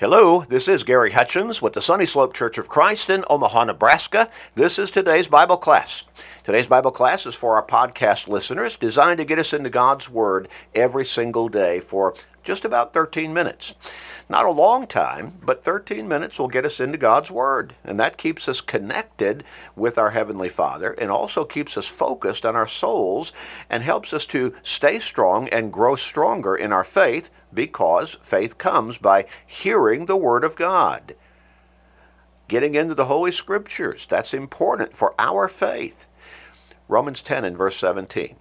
Hello, this is Gary Hutchins with the Sunny Slope Church of Christ in Omaha, Nebraska. This is today's Bible class. Today's Bible class is for our podcast listeners, designed to get us into God's Word every single day for just about 13 minutes. Not a long time, but 13 minutes will get us into God's Word. And that keeps us connected with our Heavenly Father and also keeps us focused on our souls and helps us to stay strong and grow stronger in our faith because faith comes by hearing the Word of God. Getting into the Holy Scriptures, that's important for our faith. Romans 10 and verse 17.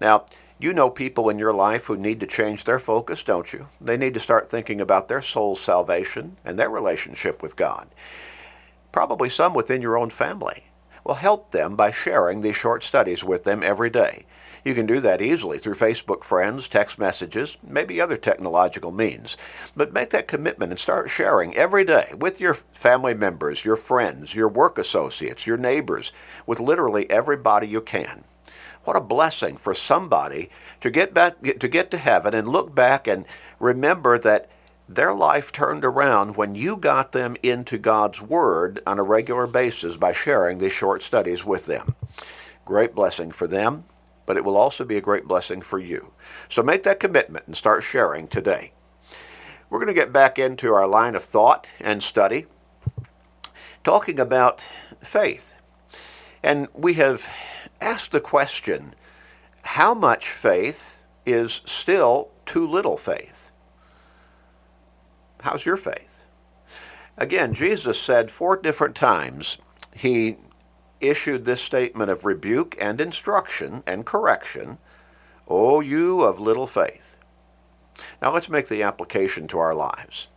Now, you know people in your life who need to change their focus, don't you? They need to start thinking about their soul's salvation and their relationship with God. Probably some within your own family. Well, help them by sharing these short studies with them every day. You can do that easily through Facebook friends, text messages, maybe other technological means. But make that commitment and start sharing every day with your family members, your friends, your work associates, your neighbors, with literally everybody you can. What a blessing for somebody to get back to get to heaven and look back and remember that their life turned around when you got them into God's Word on a regular basis by sharing these short studies with them. Great blessing for them but it will also be a great blessing for you. So make that commitment and start sharing today. We're going to get back into our line of thought and study, talking about faith. And we have asked the question how much faith is still too little faith? How's your faith? Again, Jesus said four different times he issued this statement of rebuke and instruction and correction, O you of little faith. Now let's make the application to our lives.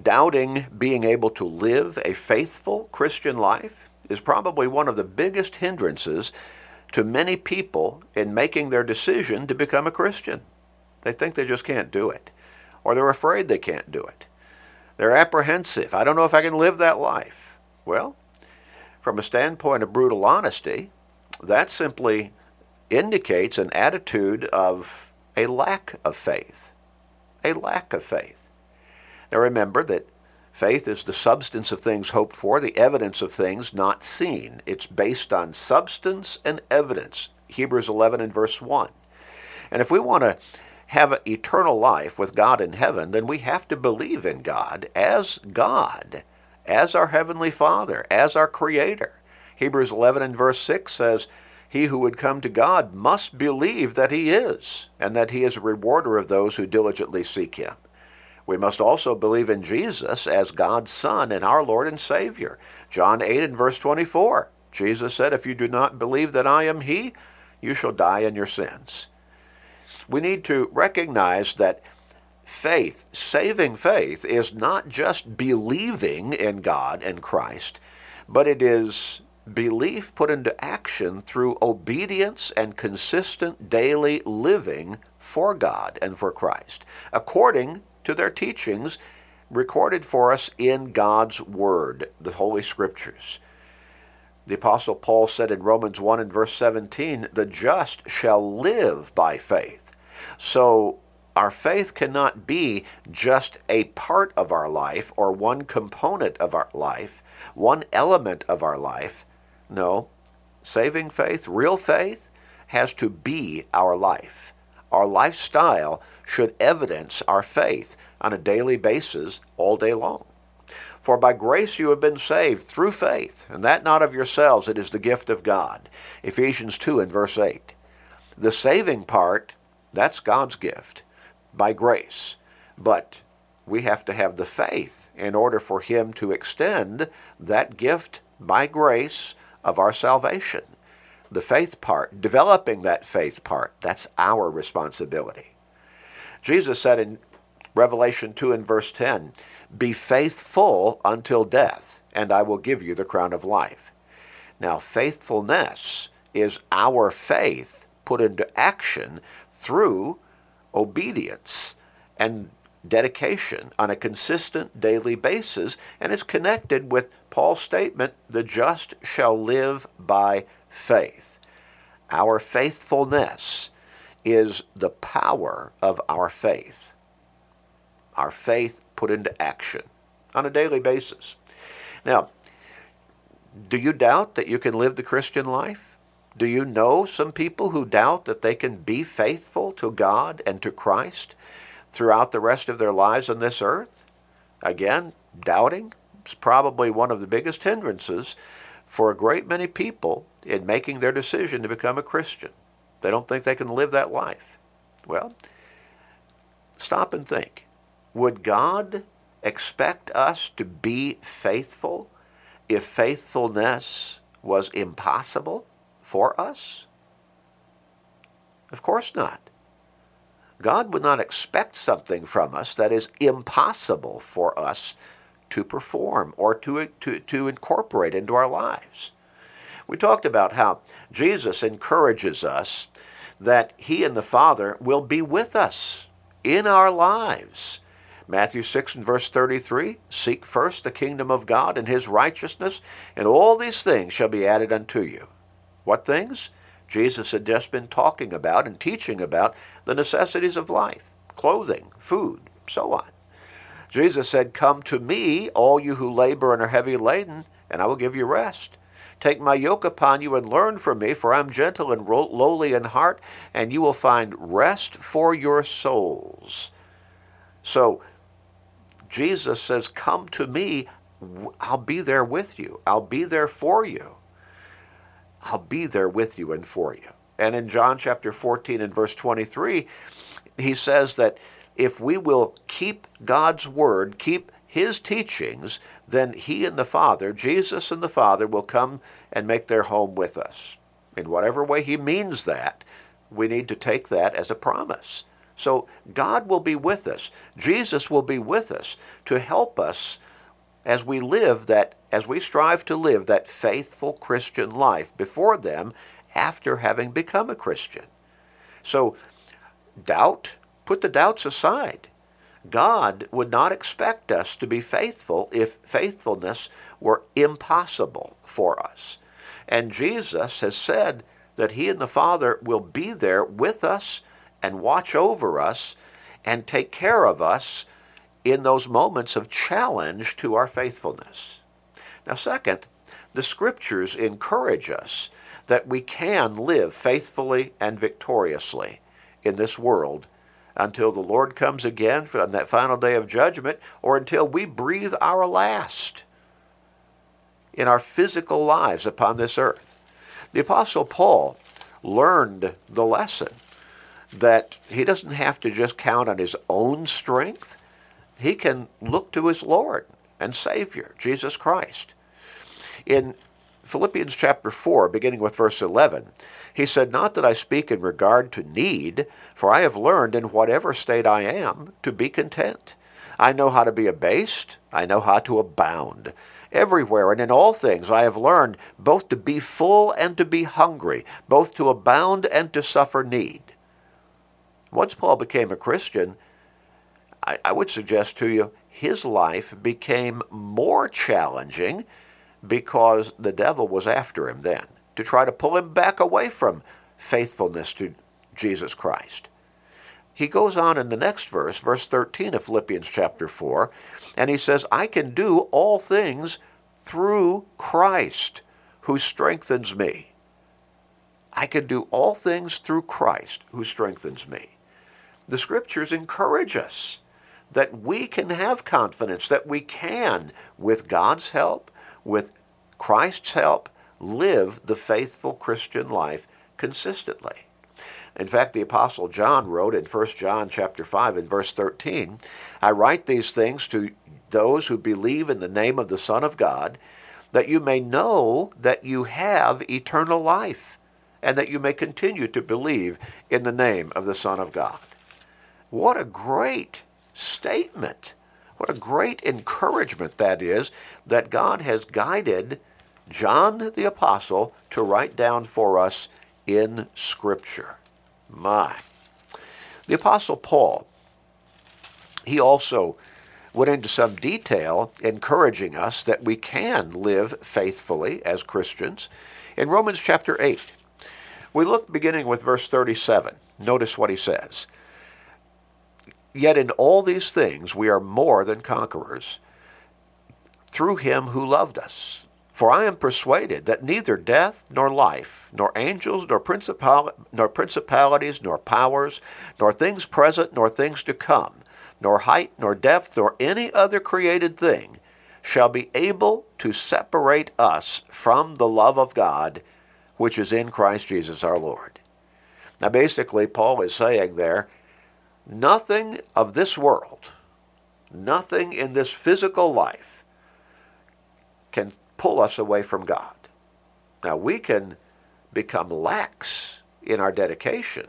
Doubting being able to live a faithful Christian life is probably one of the biggest hindrances to many people in making their decision to become a Christian. They think they just can't do it, or they're afraid they can't do it. They're apprehensive. I don't know if I can live that life. Well, from a standpoint of brutal honesty, that simply indicates an attitude of a lack of faith. A lack of faith. Now remember that faith is the substance of things hoped for, the evidence of things not seen. It's based on substance and evidence. Hebrews 11 and verse 1. And if we want to have eternal life with God in heaven, then we have to believe in God as God as our Heavenly Father, as our Creator. Hebrews 11 and verse 6 says, He who would come to God must believe that He is, and that He is a rewarder of those who diligently seek Him. We must also believe in Jesus as God's Son and our Lord and Savior. John 8 and verse 24, Jesus said, If you do not believe that I am He, you shall die in your sins. We need to recognize that faith, saving faith, is not just believing in God and Christ, but it is belief put into action through obedience and consistent daily living for God and for Christ, according to their teachings recorded for us in God's Word, the Holy Scriptures. The Apostle Paul said in Romans 1 and verse 17, the just shall live by faith. So our faith cannot be just a part of our life or one component of our life, one element of our life. No, saving faith, real faith, has to be our life. Our lifestyle should evidence our faith on a daily basis all day long. For by grace you have been saved through faith, and that not of yourselves, it is the gift of God. Ephesians 2 and verse 8. The saving part, that's God's gift by grace. But we have to have the faith in order for Him to extend that gift by grace of our salvation. The faith part, developing that faith part, that's our responsibility. Jesus said in Revelation 2 and verse 10, Be faithful until death, and I will give you the crown of life. Now, faithfulness is our faith put into action through obedience and dedication on a consistent daily basis, and it's connected with Paul's statement the just shall live by faith. Our faithfulness is the power of our faith. Our faith put into action on a daily basis. Now, do you doubt that you can live the Christian life? Do you know some people who doubt that they can be faithful to God and to Christ throughout the rest of their lives on this earth? Again, doubting is probably one of the biggest hindrances for a great many people in making their decision to become a Christian. They don't think they can live that life. Well, stop and think. Would God expect us to be faithful if faithfulness was impossible for us? Of course not. God would not expect something from us that is impossible for us to perform or to, to, to incorporate into our lives. We talked about how Jesus encourages us that he and the Father will be with us in our lives. Matthew 6 and verse 33 Seek first the kingdom of God and his righteousness, and all these things shall be added unto you. What things? Jesus had just been talking about and teaching about the necessities of life clothing, food, so on. Jesus said, Come to me, all you who labor and are heavy laden, and I will give you rest. Take my yoke upon you and learn from me, for I am gentle and lowly in heart, and you will find rest for your souls. So, Jesus says, Come to me, I'll be there with you, I'll be there for you. I'll be there with you and for you. And in John chapter 14 and verse 23, he says that if we will keep God's word, keep his teachings, then he and the Father, Jesus and the Father, will come and make their home with us. In whatever way he means that, we need to take that as a promise. So God will be with us. Jesus will be with us to help us as we live that, as we strive to live that faithful Christian life before them after having become a Christian. So doubt, put the doubts aside. God would not expect us to be faithful if faithfulness were impossible for us. And Jesus has said that He and the Father will be there with us and watch over us and take care of us in those moments of challenge to our faithfulness. Now, second, the Scriptures encourage us that we can live faithfully and victoriously in this world until the Lord comes again on that final day of judgment or until we breathe our last in our physical lives upon this earth. The Apostle Paul learned the lesson that he doesn't have to just count on his own strength. He can look to his Lord and Savior, Jesus Christ. In Philippians chapter 4, beginning with verse 11, he said, Not that I speak in regard to need, for I have learned in whatever state I am to be content. I know how to be abased, I know how to abound. Everywhere and in all things I have learned both to be full and to be hungry, both to abound and to suffer need. Once Paul became a Christian, I, I would suggest to you his life became more challenging because the devil was after him then to try to pull him back away from faithfulness to Jesus Christ. He goes on in the next verse, verse 13 of Philippians chapter 4, and he says, I can do all things through Christ who strengthens me. I can do all things through Christ who strengthens me. The scriptures encourage us that we can have confidence, that we can, with God's help, with Christ's help, live the faithful Christian life consistently. In fact, the apostle John wrote in 1 John chapter 5 and verse 13, I write these things to those who believe in the name of the Son of God, that you may know that you have eternal life, and that you may continue to believe in the name of the Son of God. What a great statement. What a great encouragement that is that God has guided John the Apostle to write down for us in Scripture. My. The Apostle Paul, he also went into some detail encouraging us that we can live faithfully as Christians. In Romans chapter 8, we look beginning with verse 37. Notice what he says. Yet in all these things we are more than conquerors through him who loved us. For I am persuaded that neither death, nor life, nor angels, nor, principal, nor principalities, nor powers, nor things present, nor things to come, nor height, nor depth, nor any other created thing shall be able to separate us from the love of God which is in Christ Jesus our Lord. Now, basically, Paul is saying there, nothing of this world, nothing in this physical life can pull us away from God. Now, we can become lax in our dedication,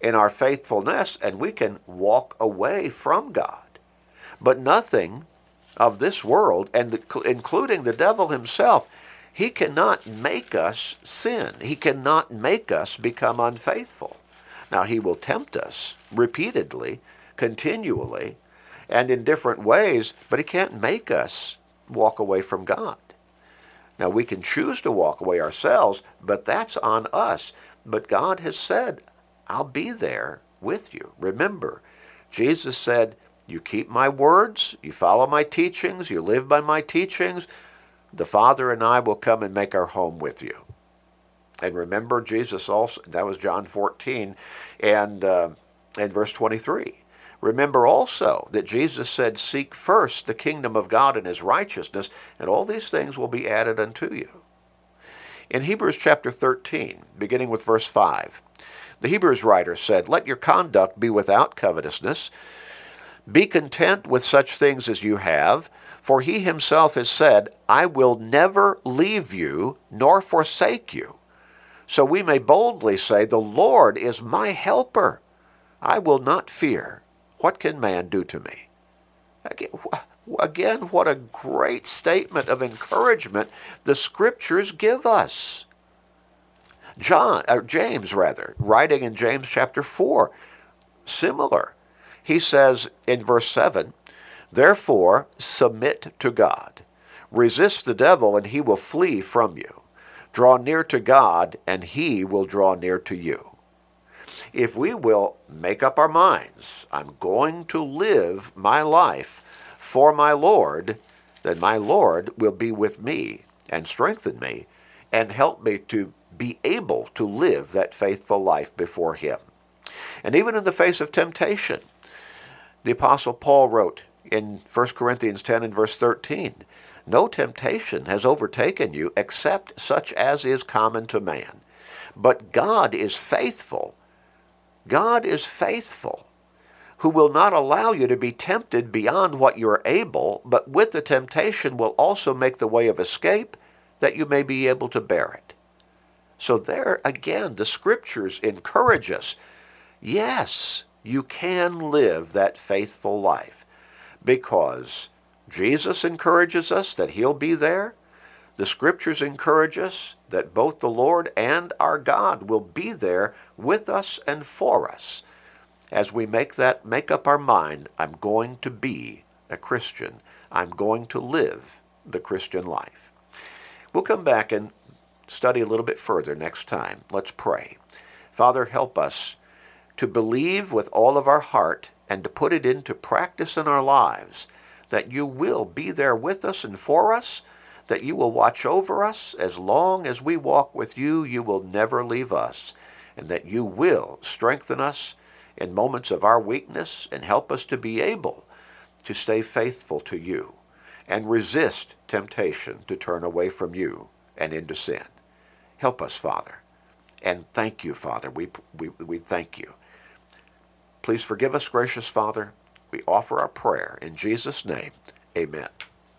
in our faithfulness, and we can walk away from God. But nothing of this world, and including the devil himself, he cannot make us sin. He cannot make us become unfaithful. Now, he will tempt us repeatedly, continually, and in different ways, but he can't make us walk away from God. Now, we can choose to walk away ourselves, but that's on us. But God has said, I'll be there with you. Remember, Jesus said, You keep my words, you follow my teachings, you live by my teachings, the Father and I will come and make our home with you. And remember, Jesus also, that was John 14 and, uh, and verse 23. Remember also that Jesus said, Seek first the kingdom of God and his righteousness, and all these things will be added unto you. In Hebrews chapter 13, beginning with verse 5, the Hebrews writer said, Let your conduct be without covetousness. Be content with such things as you have for he himself has said, I will never leave you nor forsake you. So we may boldly say, The Lord is my helper. I will not fear. What can man do to me? Again, what a great statement of encouragement the scriptures give us. John, or James rather, writing in James chapter 4, similar. He says in verse 7, Therefore, submit to God. Resist the devil, and he will flee from you. Draw near to God, and he will draw near to you. If we will make up our minds, I'm going to live my life for my Lord, then my Lord will be with me and strengthen me and help me to be able to live that faithful life before him. And even in the face of temptation, the Apostle Paul wrote in 1 Corinthians 10 and verse 13. No temptation has overtaken you except such as is common to man. But God is faithful. God is faithful, who will not allow you to be tempted beyond what you are able, but with the temptation will also make the way of escape that you may be able to bear it. So, there again, the scriptures encourage us yes, you can live that faithful life because Jesus encourages us that He'll be there. The scriptures encourage us that both the Lord and our God will be there with us and for us as we make that make up our mind I'm going to be a Christian. I'm going to live the Christian life. We'll come back and study a little bit further next time. Let's pray. Father, help us to believe with all of our heart and to put it into practice in our lives that you will be there with us and for us, that you will watch over us as long as we walk with you, you will never leave us, and that you will strengthen us in moments of our weakness and help us to be able to stay faithful to you and resist temptation to turn away from you and into sin. Help us, Father. And thank you, Father. We, we, we thank you. Please forgive us, gracious Father. We offer our prayer in Jesus' name. Amen.